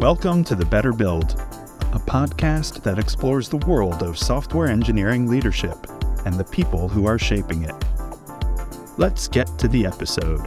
Welcome to The Better Build, a podcast that explores the world of software engineering leadership and the people who are shaping it. Let's get to the episode.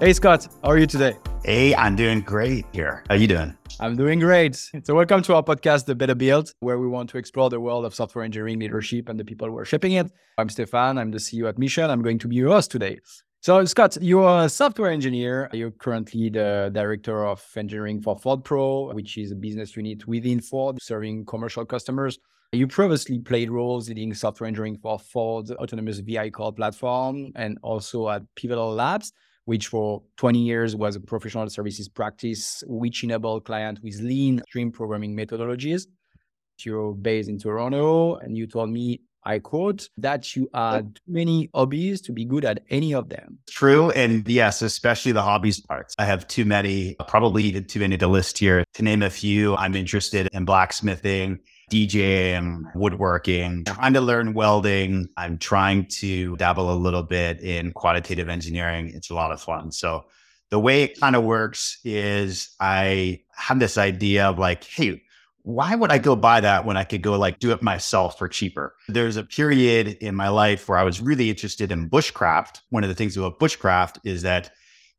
Hey Scott, how are you today? Hey, I'm doing great here. How are you doing? I'm doing great. So welcome to our podcast, The Better Build, where we want to explore the world of software engineering leadership and the people who are shaping it. I'm Stephane. I'm the CEO at Mission. I'm going to be your host today. So, Scott, you're a software engineer. You're currently the director of engineering for Ford Pro, which is a business unit within Ford serving commercial customers. You previously played roles leading software engineering for Ford's autonomous vehicle platform and also at Pivotal Labs, which for 20 years was a professional services practice which enabled clients with lean stream programming methodologies. You're based in Toronto, and you told me I quote, that you had too many hobbies to be good at any of them. True. And yes, especially the hobbies parts. I have too many, probably even too many to list here. To name a few, I'm interested in blacksmithing, DJing, woodworking, trying to learn welding. I'm trying to dabble a little bit in quantitative engineering. It's a lot of fun. So the way it kind of works is I have this idea of like, hey, why would I go buy that when I could go like do it myself for cheaper? There's a period in my life where I was really interested in bushcraft. One of the things about bushcraft is that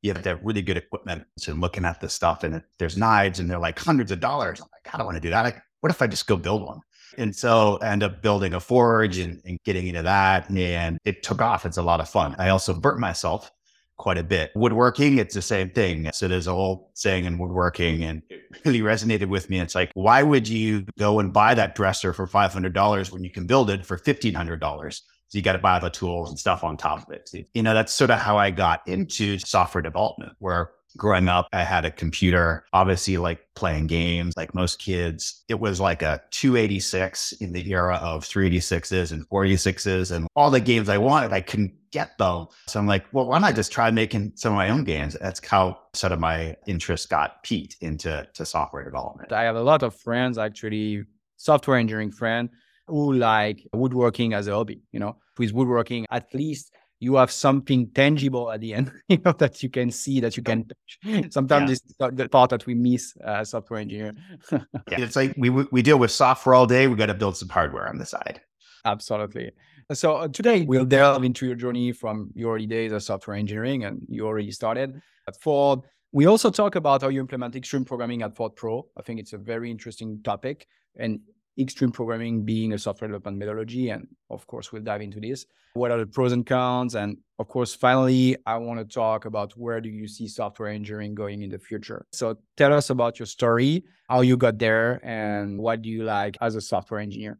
you have to have really good equipment. So looking at this stuff and there's knives and they're like hundreds of dollars. I'm like, I don't want to do that. Like, what if I just go build one? And so I end up building a forge and, and getting into that. And it took off. It's a lot of fun. I also burnt myself quite a bit. Woodworking, it's the same thing. So there's a whole saying in woodworking and it really resonated with me. It's like, why would you go and buy that dresser for $500 when you can build it for $1,500? So you got to buy the tools and stuff on top of it. You know, that's sort of how I got into software development, where growing up, I had a computer, obviously like playing games like most kids. It was like a 286 in the era of 386s and 486s and all the games I wanted, I couldn't get them. So I'm like, well, why not just try making some of my own games? That's how sort of my interest got piqued into to software development. I have a lot of friends, actually, software engineering friends who like woodworking as a hobby, you know, with woodworking, at least you have something tangible at the end, you know, that you can see, that you can touch. Sometimes yeah. it's the part that we miss as uh, software engineer. yeah. It's like we we deal with software all day. We got to build some hardware on the side. Absolutely. So uh, today we'll delve into your journey from your early days as software engineering, and you already started at Ford. We also talk about how you implement extreme programming at Ford Pro. I think it's a very interesting topic, and extreme programming being a software development methodology. And of course, we'll dive into this. What are the pros and cons? And of course, finally, I want to talk about where do you see software engineering going in the future? So tell us about your story, how you got there, and what do you like as a software engineer?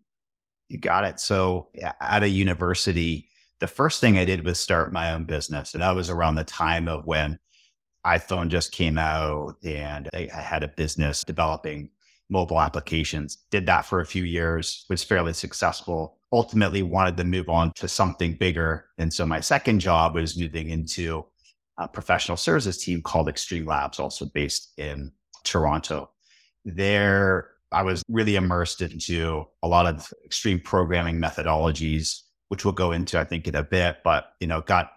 You got it. So at a university, the first thing I did was start my own business. And that was around the time of when iPhone just came out and I had a business developing mobile applications. Did that for a few years, was fairly successful. Ultimately, wanted to move on to something bigger. And so my second job was moving into a professional services team called Xtreme Labs, also based in Toronto. There, I was really immersed into a lot of extreme programming methodologies, which we'll go into, I think, in a bit, but, you know, got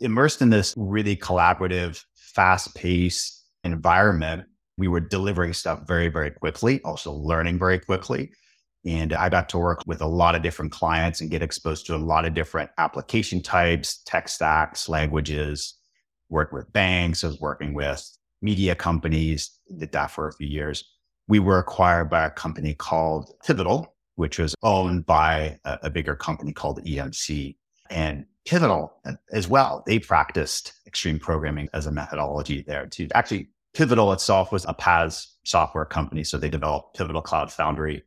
immersed in this really collaborative, fast paced environment we were delivering stuff very, very quickly, also learning very quickly. And I got to work with a lot of different clients and get exposed to a lot of different application types, tech stacks, languages, worked with banks, I was working with media companies, did that for a few years. We were acquired by a company called Pivotal, which was owned by a, a bigger company called EMC. And Pivotal uh, as well, they practiced extreme programming as a methodology there too. Actually, Pivotal itself was a PaaS software company. So they developed Pivotal Cloud Foundry.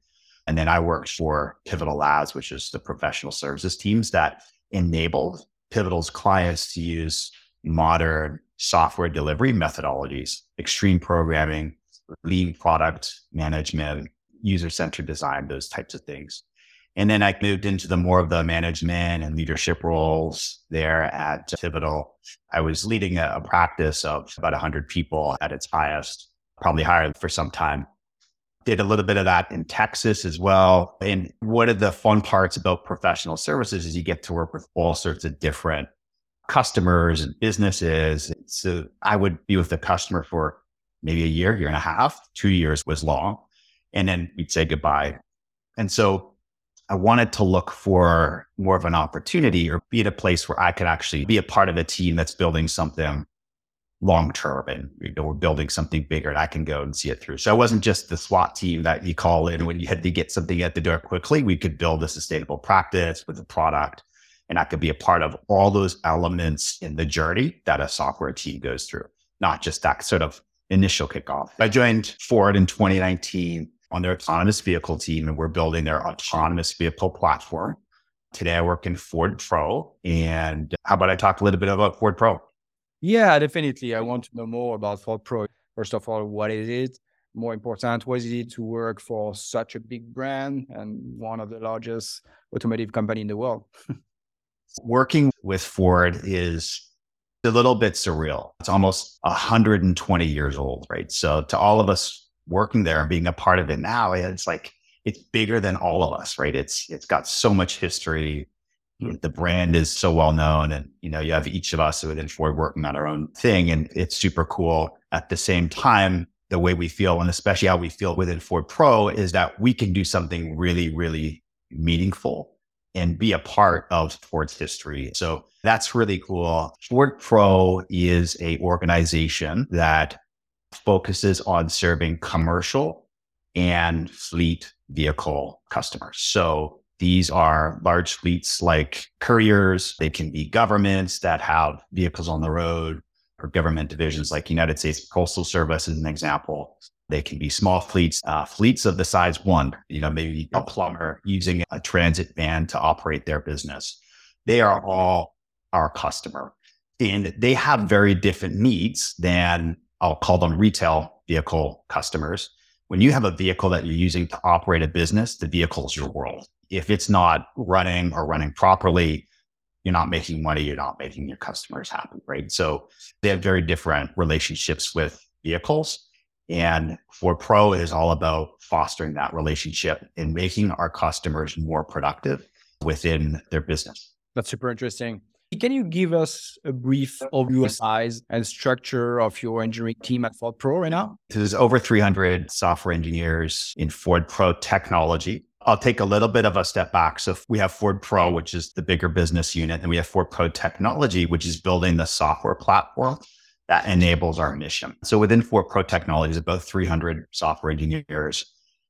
And then I worked for Pivotal Labs, which is the professional services teams that enabled Pivotal's clients to use modern software delivery methodologies, extreme programming, lean product management, user centered design, those types of things. And then I moved into the more of the management and leadership roles there at Pivotal. I was leading a, a practice of about 100 people at its highest, probably higher for some time. Did a little bit of that in Texas as well. And one of the fun parts about professional services is you get to work with all sorts of different customers and businesses. So I would be with the customer for maybe a year, year and a half, two years was long. And then we'd say goodbye. And so I wanted to look for more of an opportunity or be at a place where I could actually be a part of a team that's building something long term and you know, we're building something bigger and I can go and see it through. So I wasn't just the SWAT team that you call in when you had to get something at the door quickly. We could build a sustainable practice with a product and I could be a part of all those elements in the journey that a software team goes through, not just that sort of initial kickoff. I joined Ford in 2019 on their autonomous vehicle team, and we're building their autonomous vehicle platform. Today, I work in Ford Pro. And how about I talk a little bit about Ford Pro? Yeah, definitely. I want to know more about Ford Pro. First of all, what is it? More important, what is it to work for such a big brand and one of the largest automotive company in the world? Working with Ford is a little bit surreal. It's almost 120 years old, right? So to all of us working there and being a part of it now, it's like it's bigger than all of us, right? It's it's got so much history. Hmm. The brand is so well known, and you know you have each of us within Ford working on our own thing, and it's super cool. At the same time, the way we feel, and especially how we feel within Ford Pro, is that we can do something really, really meaningful and be a part of Ford's history. So that's really cool. Ford Pro is a organization that focuses on serving commercial and fleet vehicle customers. So these are large fleets like couriers. They can be governments that have vehicles on the road or government divisions like United States Postal Service is an example. They can be small fleets, uh, fleets of the size one, you know, maybe a plumber using a transit van to operate their business. They are all our customer and they have very different needs than I'll call them retail vehicle customers. When you have a vehicle that you're using to operate a business, the vehicle is your world. If it's not running or running properly, you're not making money, you're not making your customers happy, right? So they have very different relationships with vehicles. And Ford Pro is all about fostering that relationship and making our customers more productive within their business. That's super interesting. Can you give us a brief overview of size and structure of your engineering team at Ford Pro right now? There's over 300 software engineers in Ford Pro technology. I'll take a little bit of a step back. So we have Ford Pro, which is the bigger business unit, and we have Ford Pro technology, which is building the software platform that enables our mission. So within Ford Pro Technologies, about 300 software engineers,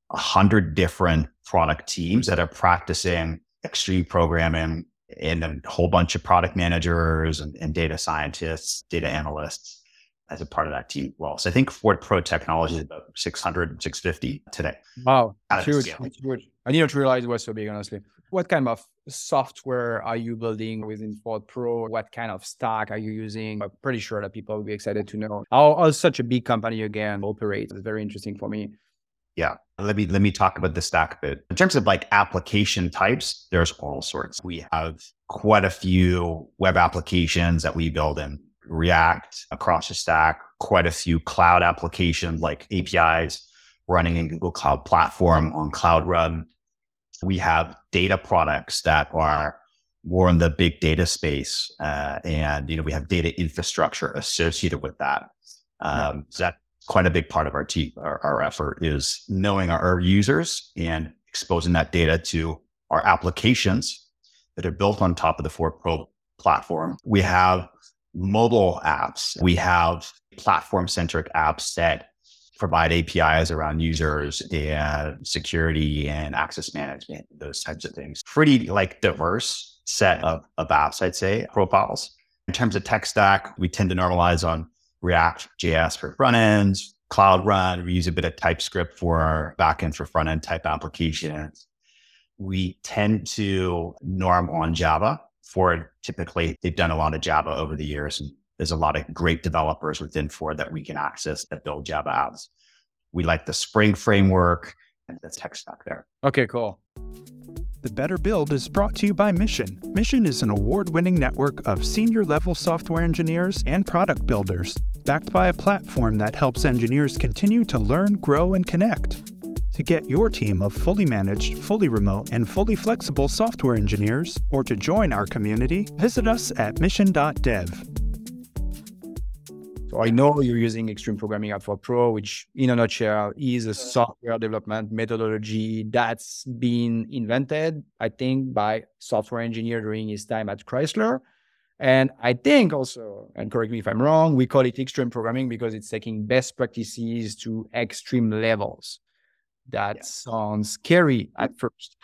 100 different product teams that are practicing extreme programming, and a whole bunch of product managers and, and data scientists, data analysts as a part of that team well. So I think Ford Pro Technology is about 600, 650 today. Wow. Huge, huge. I didn't realize it was so big, honestly. What kind of software are you building within Ford Pro? What kind of stack are you using? I'm pretty sure that people will be excited to know how, how such a big company again operates. It's very interesting for me. Yeah. Let me let me talk about the stack a bit. In terms of like application types, there's all sorts. We have quite a few web applications that we build in React across the stack, quite a few cloud applications like APIs running in Google Cloud Platform on Cloud Run. We have data products that are more in the big data space, uh, and you know we have data infrastructure associated with that. Um, so that quite a big part of our team, our, our effort is knowing our, our users and exposing that data to our applications that are built on top of the Ford Pro platform. We have mobile apps. We have platform centric apps that provide APIs around users and security and access management, those types of things. Pretty like diverse set of, of apps, I'd say, profiles. In terms of tech stack, we tend to normalize on React JS for front ends, Cloud Run. We use a bit of TypeScript for our backend for front end type applications. We tend to norm on Java. Ford typically they've done a lot of Java over the years, and there's a lot of great developers within Ford that we can access that build Java apps. We like the Spring framework and the tech stack there. Okay, cool. The Better Build is brought to you by Mission. Mission is an award winning network of senior level software engineers and product builders, backed by a platform that helps engineers continue to learn, grow, and connect. To get your team of fully managed, fully remote, and fully flexible software engineers, or to join our community, visit us at mission.dev. So I know you're using extreme programming at Ford Pro, which in a nutshell is a software development methodology that's been invented, I think, by software engineer during his time at Chrysler. And I think also, and correct me if I'm wrong, we call it extreme programming because it's taking best practices to extreme levels. That yeah. sounds scary at first.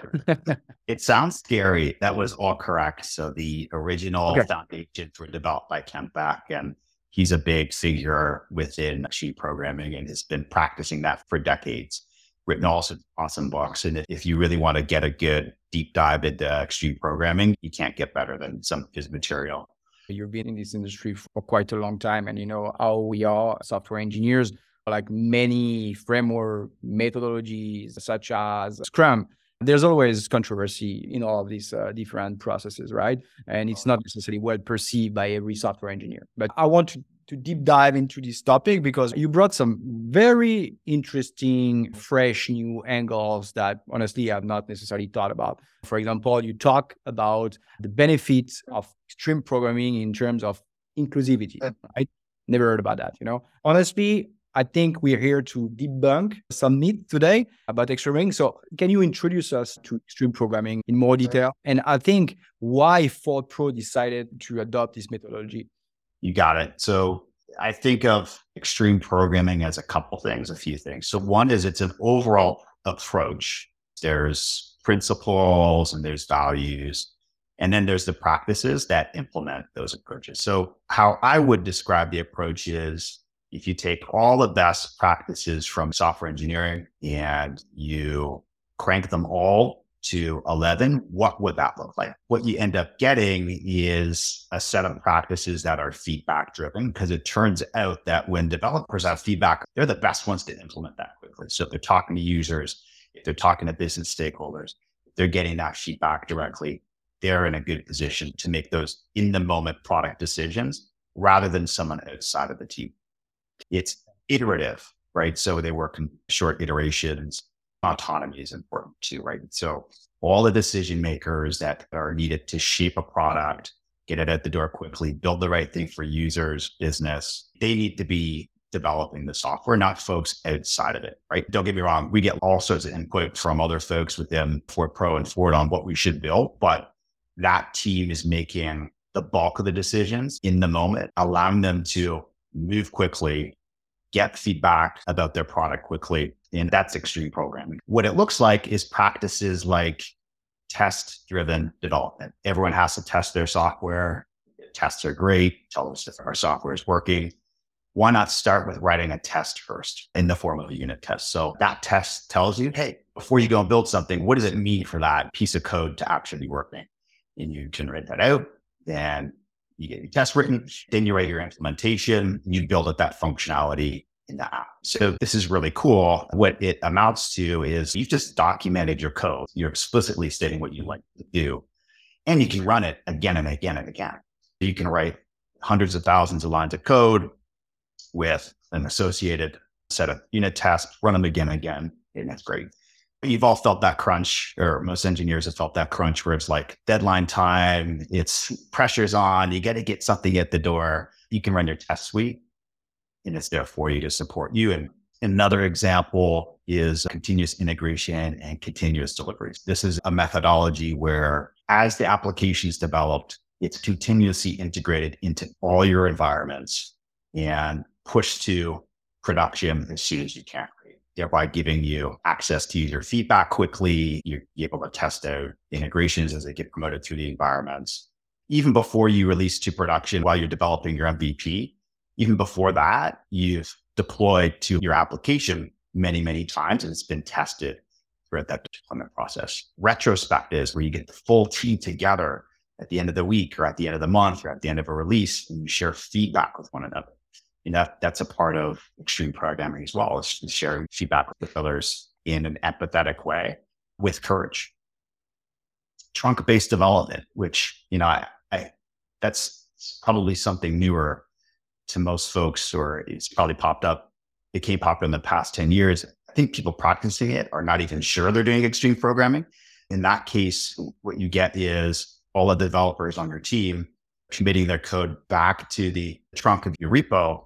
it sounds scary. That was all correct. So the original okay. foundations were developed by Kent Beck, and he's a big figure within Xi programming and has been practicing that for decades. Written also awesome books. And if you really want to get a good deep dive into Xi programming, you can't get better than some of his material. You've been in this industry for quite a long time, and you know how we are software engineers like many framework methodologies such as Scrum, there's always controversy in all of these uh, different processes, right? And it's not necessarily well perceived by every software engineer. But I want to, to deep dive into this topic because you brought some very interesting, fresh new angles that honestly I've not necessarily thought about. For example, you talk about the benefits of extreme programming in terms of inclusivity, right? Never heard about that, you know? Honestly, I think we're here to debunk some myth today about extreme programming. So, can you introduce us to extreme programming in more detail? And I think why Ford Pro decided to adopt this methodology. You got it. So, I think of extreme programming as a couple things, a few things. So, one is it's an overall approach. There's principles and there's values. And then there's the practices that implement those approaches. So, how I would describe the approach is if you take all the best practices from software engineering and you crank them all to 11, what would that look like? What you end up getting is a set of practices that are feedback driven because it turns out that when developers have feedback, they're the best ones to implement that quickly. So if they're talking to users, if they're talking to business stakeholders, they're getting that feedback directly, they're in a good position to make those in the moment product decisions rather than someone outside of the team. It's iterative, right? So they work in short iterations. Autonomy is important too, right? So all the decision makers that are needed to shape a product, get it out the door quickly, build the right thing for users, business, they need to be developing the software, not folks outside of it, right? Don't get me wrong. We get all sorts of input from other folks within Ford Pro and Ford on what we should build, but that team is making the bulk of the decisions in the moment, allowing them to move quickly, get feedback about their product quickly. And that's extreme programming. What it looks like is practices like test driven development. Everyone has to test their software. Tests are great. Tell us if our software is working. Why not start with writing a test first in the form of a unit test? So that test tells you, hey, before you go and build something, what does it mean for that piece of code to actually work? And you generate that out. Then you get your test written, then you write your implementation, you build up that functionality in the app. So this is really cool. What it amounts to is you've just documented your code. You're explicitly stating what you like to do, and you can run it again and again and again. You can write hundreds of thousands of lines of code with an associated set of unit tests, run them again and again, and that's great. You've all felt that crunch, or most engineers have felt that crunch where it's like deadline time, it's pressure's on, you got to get something at the door. You can run your test suite and it's there for you to support you. And another example is continuous integration and continuous deliveries. This is a methodology where as the application is developed, it's continuously integrated into all your environments and pushed to production as soon as you can thereby giving you access to user feedback quickly. You're able to test out integrations as they get promoted through the environments. Even before you release to production while you're developing your MVP, even before that, you've deployed to your application many, many times and it's been tested throughout that deployment process. Retrospectives where you get the full team together at the end of the week or at the end of the month or at the end of a release and you share feedback with one another you know, that's a part of extreme programming as well, is sharing feedback with others in an empathetic way with courage. Trunk based development, which, you know, I, I, that's probably something newer to most folks, or it's probably popped up, it came popular in the past 10 years. I think people practicing it are not even sure they're doing extreme programming. In that case, what you get is all the developers on your team committing their code back to the trunk of your repo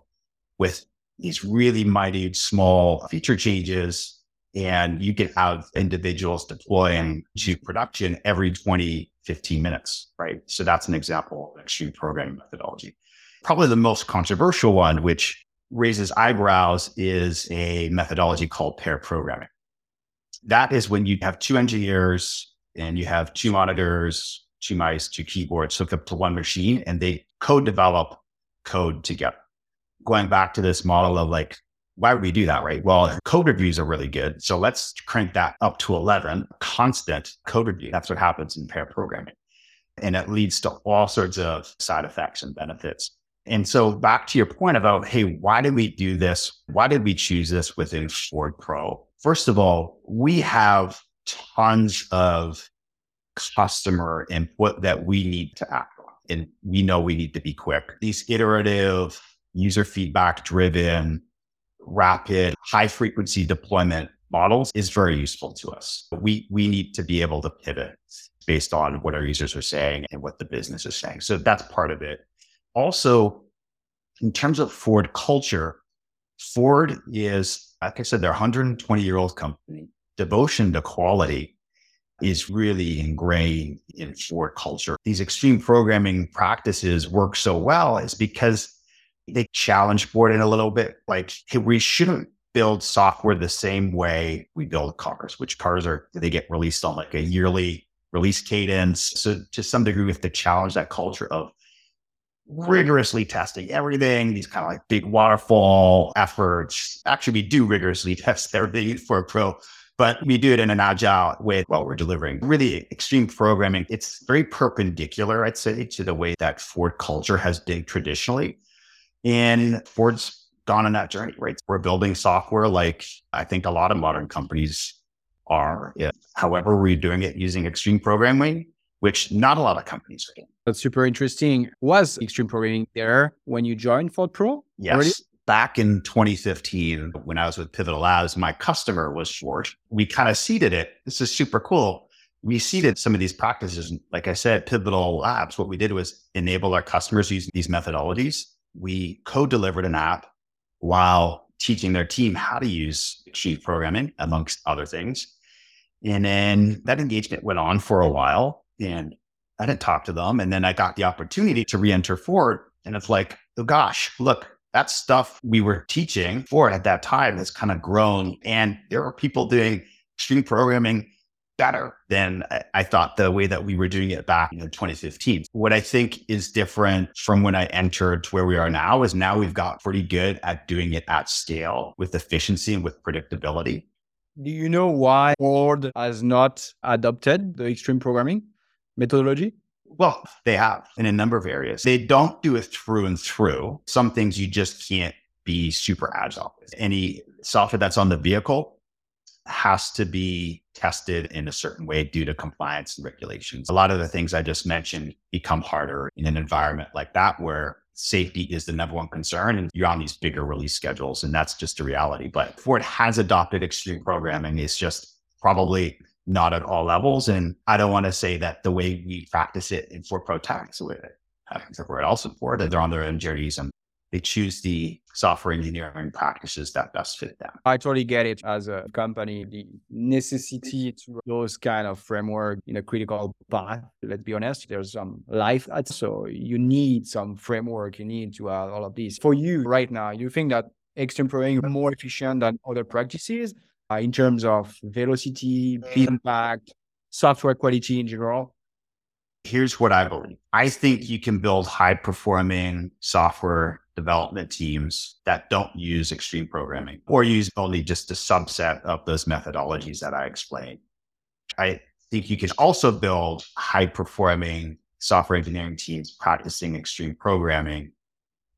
with these really mighty small feature changes. And you can have individuals deploying to production every 20, 15 minutes, right? So that's an example of extreme programming methodology. Probably the most controversial one, which raises eyebrows, is a methodology called pair programming. That is when you have two engineers and you have two monitors, two mice, two keyboards hooked up to one machine, and they co-develop code together. Going back to this model of like, why would we do that, right? Well, code reviews are really good. So let's crank that up to 11, constant code review. That's what happens in pair programming. And it leads to all sorts of side effects and benefits. And so back to your point about, hey, why did we do this? Why did we choose this within Ford Pro? First of all, we have tons of customer input that we need to act on. And we know we need to be quick. These iterative, user feedback driven, rapid, high frequency deployment models is very useful to us. We, we need to be able to pivot based on what our users are saying and what the business is saying. So that's part of it. Also, in terms of Ford culture, Ford is, like I said, they're a 120 year old company. Devotion to quality is really ingrained in Ford culture. These extreme programming practices work so well is because they challenge Ford in a little bit. Like, we shouldn't build software the same way we build cars, which cars are, they get released on like a yearly release cadence. So to some degree, we have to challenge that culture of rigorously testing everything, these kind of like big waterfall efforts. Actually, we do rigorously test everything for a pro but we do it in an agile way while we're delivering really extreme programming. It's very perpendicular, I'd say, to the way that Ford culture has been traditionally. And Ford's gone on that journey, right? We're building software like I think a lot of modern companies are. Yeah. However, we're doing it using extreme programming, which not a lot of companies are doing. That's super interesting. Was extreme programming there when you joined Ford Pro? Yes. Already? back in 2015, when I was with Pivotal Labs, my customer was Ford. We kind of seeded it. This is super cool. We seeded some of these practices. Like I said, Pivotal Labs, what we did was enable our customers using these methodologies. We co delivered an app while teaching their team how to use sheet programming, amongst other things. And then that engagement went on for a while and I didn't talk to them. And then I got the opportunity to re enter Ford. And it's like, oh gosh, look, that stuff we were teaching for at that time has kind of grown. And there are people doing extreme programming better than I thought the way that we were doing it back in 2015. What I think is different from when I entered to where we are now is now we've got pretty good at doing it at scale with efficiency and with predictability. Do you know why Ford has not adopted the extreme programming methodology? Well, they have in a number of areas. They don't do it through and through. Some things you just can't be super agile. Any software that's on the vehicle has to be tested in a certain way due to compliance and regulations. A lot of the things I just mentioned become harder in an environment like that where safety is the number one concern and you're on these bigger release schedules and that's just a reality. But Ford has adopted extreme programming. It's just probably not at all levels. And I don't want to say that the way we practice it in Ford Pro it happens everywhere else in Ford, they're on their own journeys and they choose the software engineering practices that best fit them. I totally get it as a company, the necessity to those kind of framework in a critical path. Let's be honest, there's some life. So you need some framework, you need to have all of these. For you right now, you think that extreme programming is more efficient than other practices? uh, in terms of velocity, impact, software quality in general? Here's what I believe I think you can build high performing software development teams that don't use extreme programming or use only just a subset of those methodologies that I explained. I think you can also build high performing software engineering teams practicing extreme programming.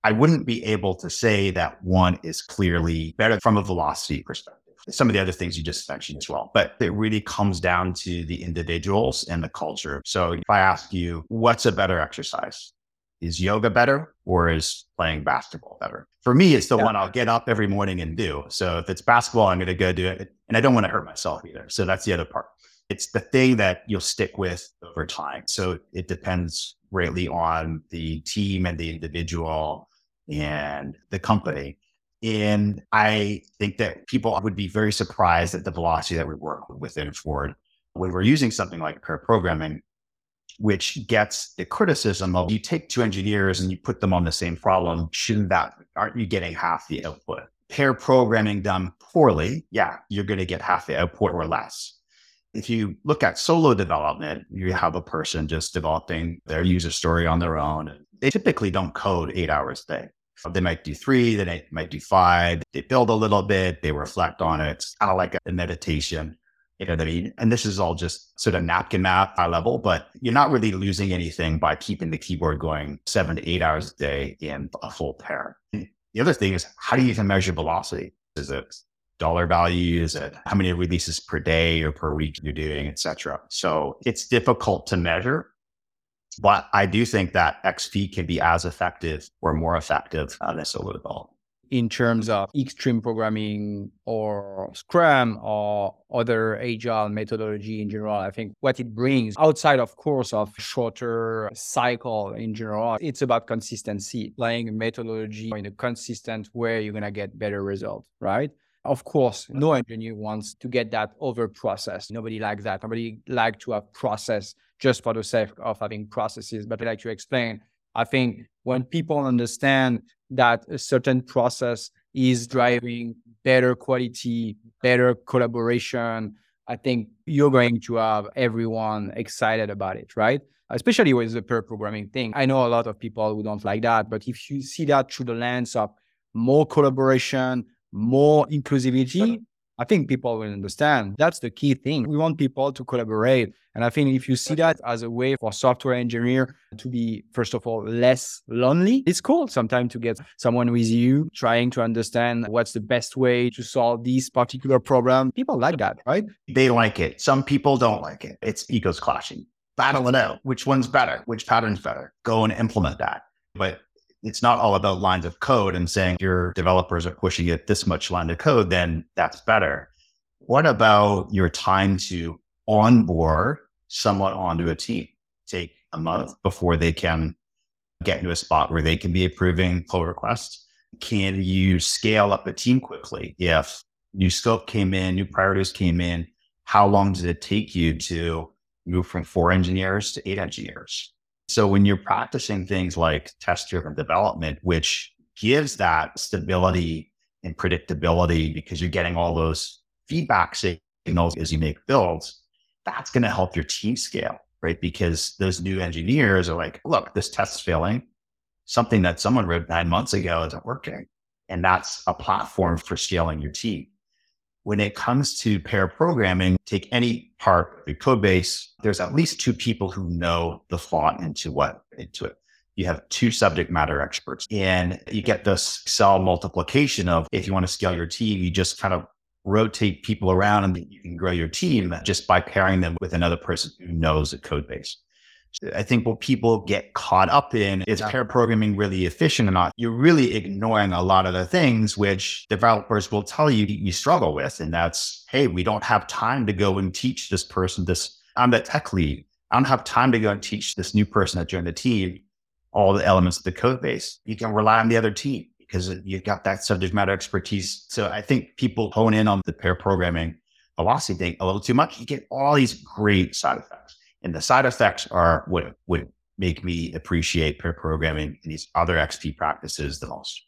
I wouldn't be able to say that one is clearly better from a velocity perspective some of the other things you just mentioned as well. But it really comes down to the individuals and the culture. So if I ask you, what's a better exercise? Is yoga better or is playing basketball better? For me, it's the yeah. one I'll get up every morning and do. So if it's basketball, I'm going to go do it. And I don't want to hurt myself either. So that's the other part. It's the thing that you'll stick with over time. So it depends greatly on the team and the individual and the company And I think that people would be very surprised at the velocity that we work within Ford when we're using something like pair programming, which gets the criticism of you take two engineers and you put them on the same problem. Shouldn't that, aren't you getting half the output? Pair programming done poorly, yeah, you're going to get half the output or less. If you look at solo development, you have a person just developing their user story on their own. They typically don't code eight hours a day. They might do three, they might do five. They build a little bit, they reflect on it. It's kind of like a meditation. You know what I mean? And this is all just sort of napkin math high level, but you're not really losing anything by keeping the keyboard going seven to eight hours a day in a full pair. The other thing is how do you even measure velocity? Is it dollar value? Is it how many releases per day or per week you're doing, etc. So it's difficult to measure. But I do think that XP can be as effective or more effective uh, on a solo development in terms mm-hmm. of extreme programming or Scrum or other agile methodology in general. I think what it brings outside, of course, of shorter cycle in general, it's about consistency. Applying a methodology in a consistent way, you're gonna get better results, right? Of course, no engineer wants to get that over process. Nobody likes that. Nobody like to have process just for the sake of having processes. But I like to explain, I think when people understand that a certain process is driving better quality, better collaboration, I think you're going to have everyone excited about it, right? Especially with the pair programming thing. I know a lot of people who don't like that, but if you see that through the lens of more collaboration, more inclusivity, I think people will understand. That's the key thing. We want people to collaborate. And I think if you see that as a way for software engineer to be, first of all, less lonely, it's cool sometimes to get someone with you trying to understand what's the best way to solve this particular problem. People like that, right? They like it. Some people don't like it. It's egos clashing. Battle it out. Which one's better? Which pattern's better? Go and implement that. But it's not all about lines of code and saying your developers are pushing it this much line of code, then that's better. What about your time to onboard someone onto a team? Take a month before they can get into a spot where they can be approving pull requests. Can you scale up a team quickly? If new scope came in, new priorities came in, how long did it take you to move from four engineers to eight engineers? So when you're practicing things like test driven development, which gives that stability and predictability because you're getting all those feedback signals as you make builds, that's going to help your team scale, right? Because those new engineers are like, look, this test failing. Something that someone wrote nine months ago isn't working. And that's a platform for scaling your team when it comes to pair programming, take any part of the code base, there's at least two people who know the font into what into it. You have two subject matter experts and you get this cell multiplication of if you want to scale your team, you just kind of rotate people around and you can grow your team just by pairing them with another person who knows the code base. I think what people get caught up in is yeah. pair programming really efficient or not. You're really ignoring a lot of the things which developers will tell you you struggle with. And that's, hey, we don't have time to go and teach this person this. I'm the tech lead. I don't have time to go and teach this new person that joined the team all the elements of the code base. You can rely on the other team because you've got that subject matter expertise. So I think people hone in on the pair programming velocity thing a little too much. You get all these great side effects. And the side effects are what would make me appreciate pair programming and these other XP practices the most.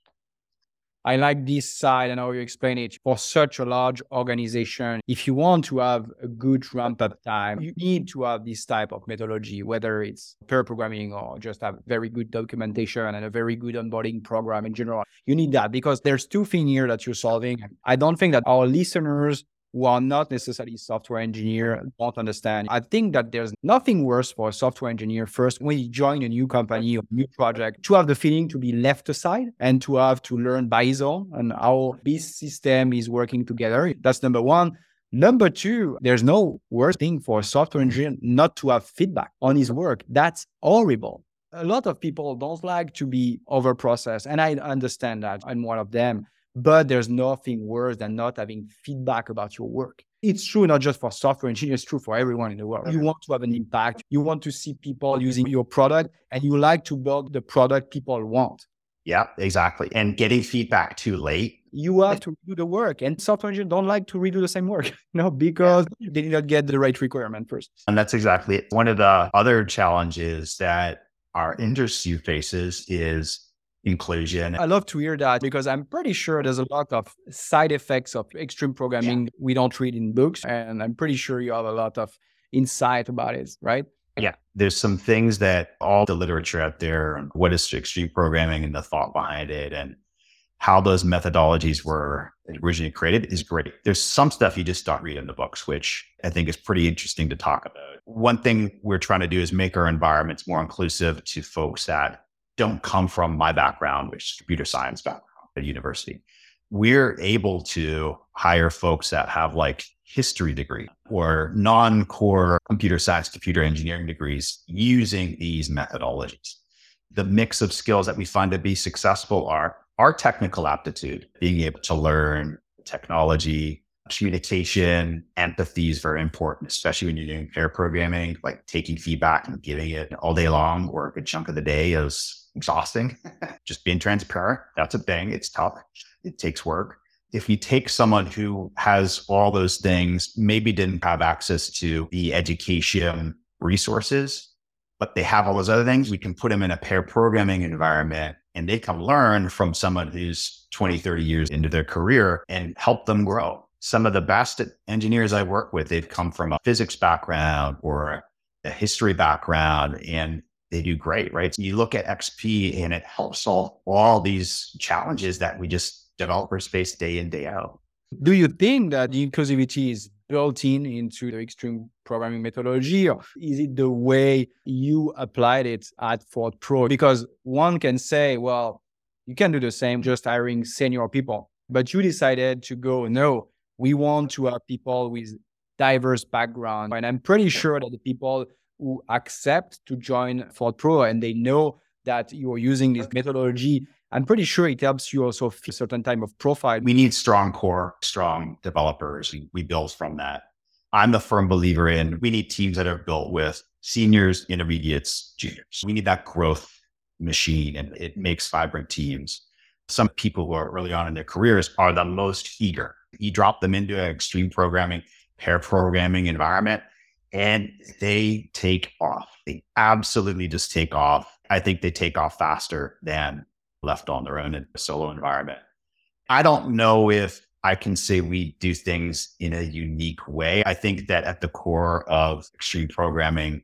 I like this side and how you explain it. For such a large organization, if you want to have a good ramp up time, you need to have this type of methodology, whether it's pair programming or just have very good documentation and a very good onboarding program in general. You need that because there's two things here that you're solving. I don't think that our listeners who are not necessarily software engineer don't understand. I think that there's nothing worse for a software engineer first when you join a new company or new project to have the feeling to be left aside and to have to learn by his own and how this system is working together. That's number one. Number two, there's no worse thing for a software engineer not to have feedback on his work. That's horrible. A lot of people don't like to be over processed, and I understand that. I'm one of them. But there's nothing worse than not having feedback about your work. It's true not just for software engineers, it's true for everyone in the world. You want to have an impact. You want to see people using your product and you like to build the product people want. Yeah, exactly. And getting feedback too late you have to do the work. And software engineers don't like to redo the same work, you know, because yeah. they did not get the right requirement first. And that's exactly it. One of the other challenges that our industry faces is inclusion. I love to hear that because I'm pretty sure there's a lot of side effects of extreme programming yeah. we don't read in books. And I'm pretty sure you have a lot of insight about it, right? Yeah. There's some things that all the literature out there, what is extreme programming and the thought behind it and how those methodologies were originally created is great. There's some stuff you just don't read in the books, which I think is pretty interesting to talk about. One thing we're trying to do is make our environments more inclusive to folks that don't come from my background, which is computer science background at university. We're able to hire folks that have like history degree or non-core computer science, computer engineering degrees using these methodologies. The mix of skills that we find to be successful are our technical aptitude, being able to learn technology, communication, empathy is very important, especially when you're doing pair programming, like taking feedback and giving it all day long or a good chunk of the day is exhausting. Just being transparent, that's a thing. It's tough. It takes work. If you take someone who has all those things, maybe didn't have access to the education resources, but they have all those other things, we can put them in a pair programming environment and they can learn from someone who's 20, 30 years into their career and help them grow. Some of the best engineers I work with, they've come from a physics background or a history background and they do great, right? So you look at XP and it helps solve all these challenges that we just developers face day in, day out. Do you think that the inclusivity is built in into the extreme programming methodology, or is it the way you applied it at Ford Pro? Because one can say, well, you can do the same just hiring senior people, but you decided to go, no, we want to have people with diverse background. And I'm pretty sure that the people who accept to join Ford Pro and they know that you're using this methodology I'm pretty sure it helps you also fit a certain type of profile. We need strong core, strong developers. We, we build from that. I'm a firm believer in we need teams that are built with seniors, intermediates, juniors. We need that growth machine and it makes vibrant teams. Some people who are early on in their careers are the most eager. You drop them into an extreme programming, pair programming environment, and they take off. They absolutely just take off. I think they take off faster than left on their own in a solo environment. I don't know if I can say we do things in a unique way. I think that at the core of extreme programming,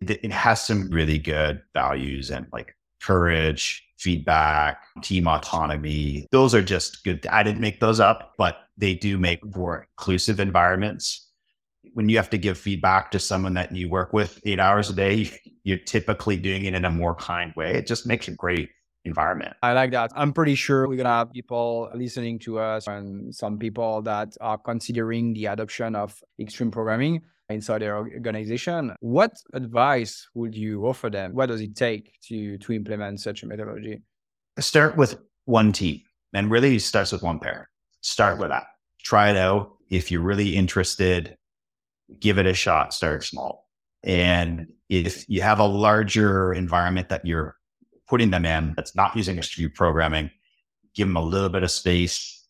it has some really good values and like courage, feedback, team autonomy. Those are just good. I didn't make those up, but they do make more inclusive environments. When you have to give feedback to someone that you work with eight hours a day, you're typically doing it in a more kind way. It just makes a great environment. I like that. I'm pretty sure we're going to have people listening to us and some people that are considering the adoption of extreme programming inside their organization. What advice would you offer them? What does it take to, to implement such a methodology? Start with one team and really starts with one pair. Start with that. Try it out. If you're really interested, give it a shot. Start small. And if you have a larger environment that you're putting them in that's not using extreme programming, give them a little bit of space,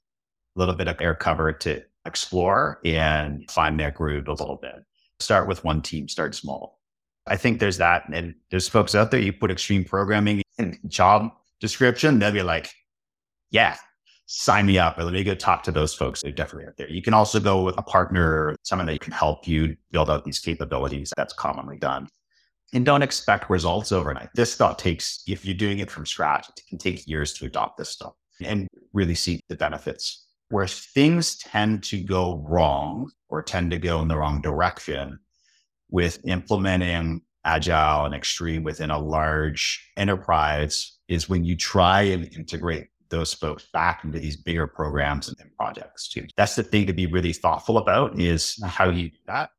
a little bit of air cover to explore and find their groove a little bit. Start with one team, start small. I think there's that. And there's folks out there, you put extreme programming in job description, they'll be like, yeah, sign me up. Or let me go talk to those folks. They're definitely out there. You can also go with a partner, someone that can help you build out these capabilities. That's commonly done and don't expect results overnight. This stuff takes, if you're doing it from scratch, it can take years to adopt this stuff and really see the benefits. Where things tend to go wrong or tend to go in the wrong direction with implementing agile and extreme within a large enterprise is when you try and integrate those folks back into these bigger programs and projects too. That's the thing to be really thoughtful about is how you do that.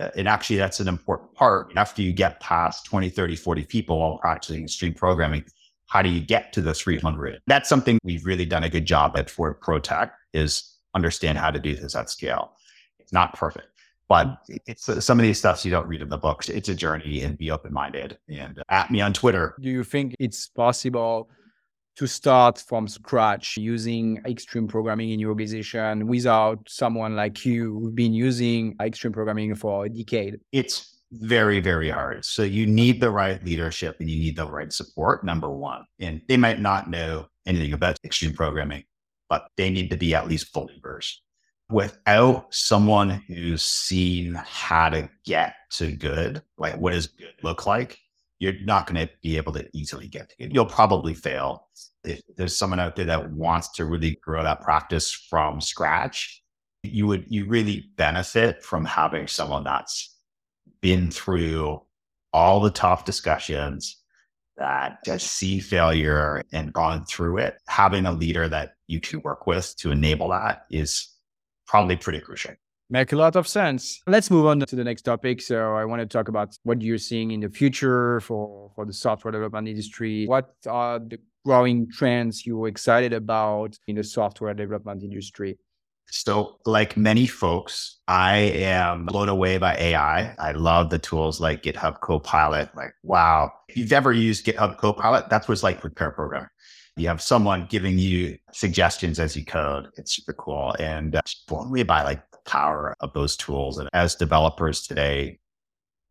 Uh, and actually that's an important part. After you get past 20 30 40 people all practicing extreme programming how do you get to the 300 that's something we've really done a good job at Ford Pro Tech is understand how to do this at scale. It's not perfect but it's uh, some of these stuffs you don't read in the books. It's a journey and be open-minded and at me on twitter. Do you think it's possible to start from scratch using extreme programming in your organization without someone like you who've been using extreme programming for a decade? It's very, very hard. So you need the right leadership and you need the right support, number one. And they might not know anything about extreme programming, but they need to be at least fully versed. Without someone who's seen how to get to good, like what does good look like, you're not going to be able to easily get it. You'll probably fail. If there's someone out there that wants to really grow that practice from scratch, you would you really benefit from having someone that's been through all the tough discussions that see failure and gone through it. Having a leader that you can work with to enable that is probably pretty crucial. Make a lot of sense. Let's move on to the next topic. So I want to talk about what you're seeing in the future for, for the software development industry. What are the growing trends you're excited about in the software development industry? So, like many folks, I am blown away by AI. I love the tools like GitHub Copilot. Like, wow. If you've ever used GitHub Copilot, that's what it's like with pair programming. You have someone giving you suggestions as you code. It's super cool. And uh, blown away by like power of those tools. And as developers today,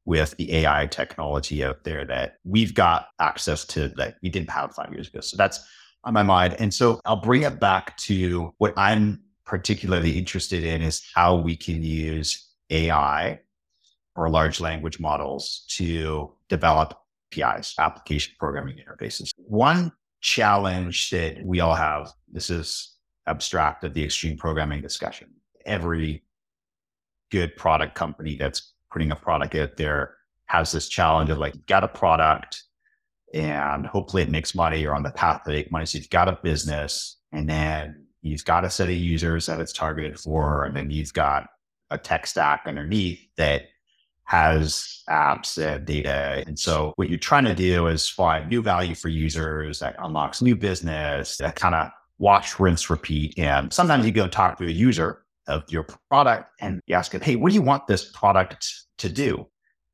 with the AI technology out there that we've got access to that we didn't have five years ago. So that's on my mind. And so I'll bring it back to what I'm particularly interested in is how we can use AI or large language models to develop APIs, application programming interfaces. One challenge that we all have, this is abstract of the extreme programming discussion. Every good product company that's putting a product out there has this challenge of like, you've got a product and hopefully it makes money or on the path to make money. So you've got a business and then you've got a set of users that it's targeted for, and then you've got a tech stack underneath that has apps and data. And so what you're trying to do is find new value for users that unlocks new business, that kind of watch, rinse, repeat. And sometimes you go talk to a user of your product and you ask them, hey, what do you want this product to do?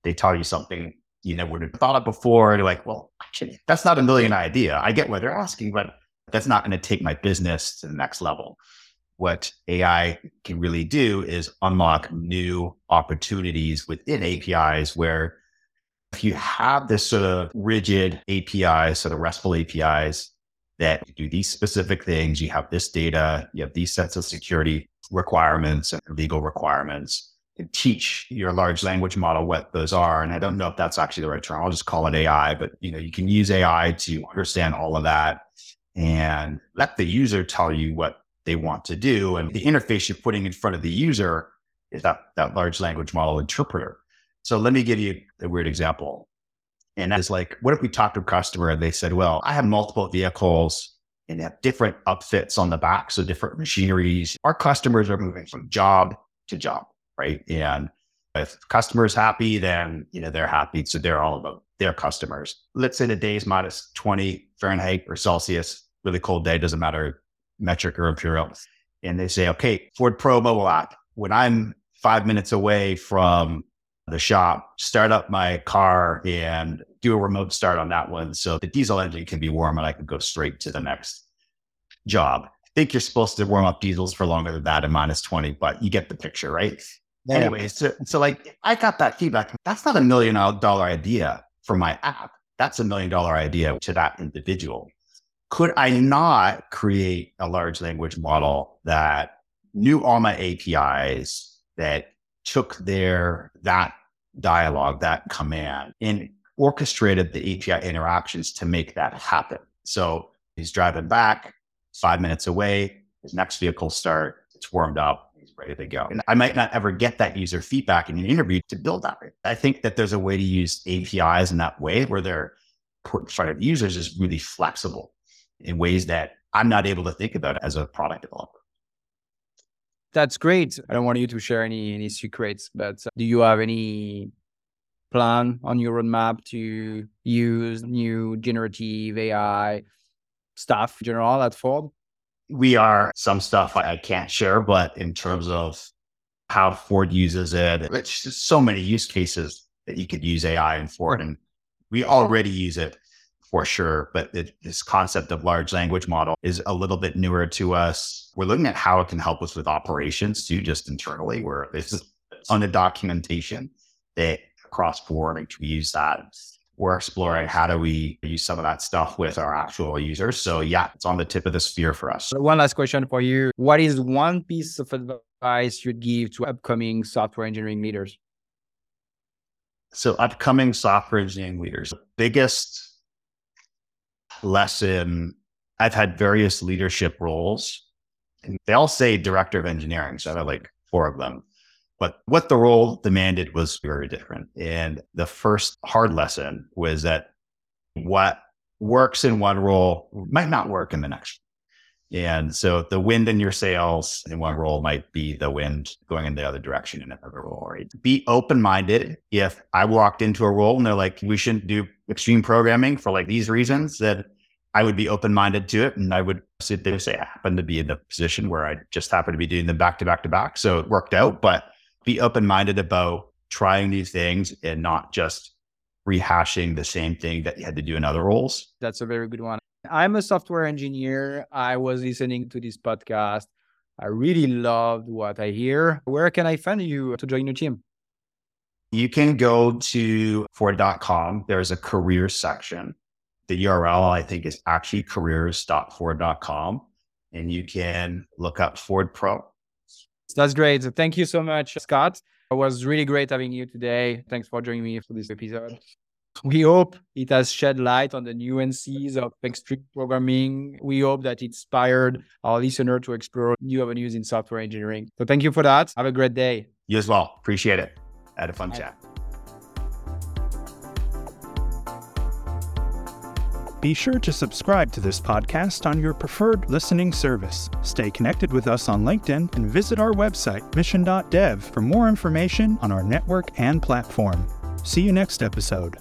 They tell you something you never would have thought of before. And you're like, well, actually, that's not a million idea. I get what they're asking, but that's not going to take my business to the next level. What AI can really do is unlock new opportunities within APIs where if you have this sort of rigid APIs, sort of RESTful APIs that do these specific things, you have this data, you have these sets of security requirements and legal requirements and teach your large language model what those are. And I don't know if that's actually the right term. I'll just call it AI, but you know, you can use AI to understand all of that and let the user tell you what they want to do. And the interface you're putting in front of the user is that, that large language model interpreter. So let me give you a weird example. And is like, what if we talked to a customer and they said, well, I have multiple vehicles and have different upfits on the back. So different machineries. Our customers are moving from job to job, right? And if customer's happy, then you know they're happy. So they're all about their customers. Let's say the day is minus 20 Fahrenheit or Celsius, really cold day, doesn't matter metric or imperial. And they say, okay, Ford Pro mobile app. When I'm five minutes away from the shop, start up my car and do a remote start on that one. So the diesel engine can be warm and I can go straight to the next job. I think you're supposed to warm up diesels for longer than that in minus 20, but you get the picture, right? Yeah. Anyways, so, so like I got that feedback. That's not a million dollar idea for my app. That's a million dollar idea to that individual. Could I not create a large language model that knew all my APIs that took their that dialogue, that command, and orchestrated the API interactions to make that happen. So he's driving back five minutes away, his next vehicle start, it's warmed up, he's ready to go. And I might not ever get that user feedback in an interview to build that. I think that there's a way to use APIs in that way where they're put in front of users is really flexible in ways that I'm not able to think about as a product developer. That's great. I don't want you to share any any secrets, but uh, do you have any plan on your roadmap to use new generative AI stuff in general at Ford? We are some stuff I can't share, but in terms of how Ford uses it, it's just so many use cases that you could use AI in Ford. And we already use it for sure. But it, this concept of large language model is a little bit newer to us. We're looking at how it can help us with operations too, just internally, where this is on the documentation that cross board we use that. We're exploring how do we use some of that stuff with our actual users. So yeah, it's on the tip of the sphere for us. One last question for you. What is one piece of advice you'd give to upcoming software engineering leaders? So upcoming software engineering leaders, biggest lesson, I've had various leadership roles and they all say director of engineering. So I have like four of them. But what the role demanded was very different. And the first hard lesson was that what works in one role might not work in the next. And so the wind in your sails in one role might be the wind going in the other direction in another role, right? Be open minded. If I walked into a role and they're like, we shouldn't do extreme programming for like these reasons, that I would be open minded to it. And I would sit there and say, I happen to be in the position where I just happen to be doing them back to back to back. So it worked out. But be open minded about trying these things and not just rehashing the same thing that you had to do in other roles. That's a very good one. I'm a software engineer. I was listening to this podcast. I really loved what I hear. Where can I find you to join your team? You can go to Ford.com. There's a career section. The URL, I think, is actually careers.ford.com. And you can look up Ford Pro that's great. So thank you so much, Scott. It was really great having you today. Thanks for joining me for this episode. We hope it has shed light on the nuances of extreme programming. We hope that it inspired our listener to explore new avenues in software engineering. So thank you for that. Have a great day. You as well. Appreciate it. Had a fun chat. Be sure to subscribe to this podcast on your preferred listening service. Stay connected with us on LinkedIn and visit our website, mission.dev, for more information on our network and platform. See you next episode.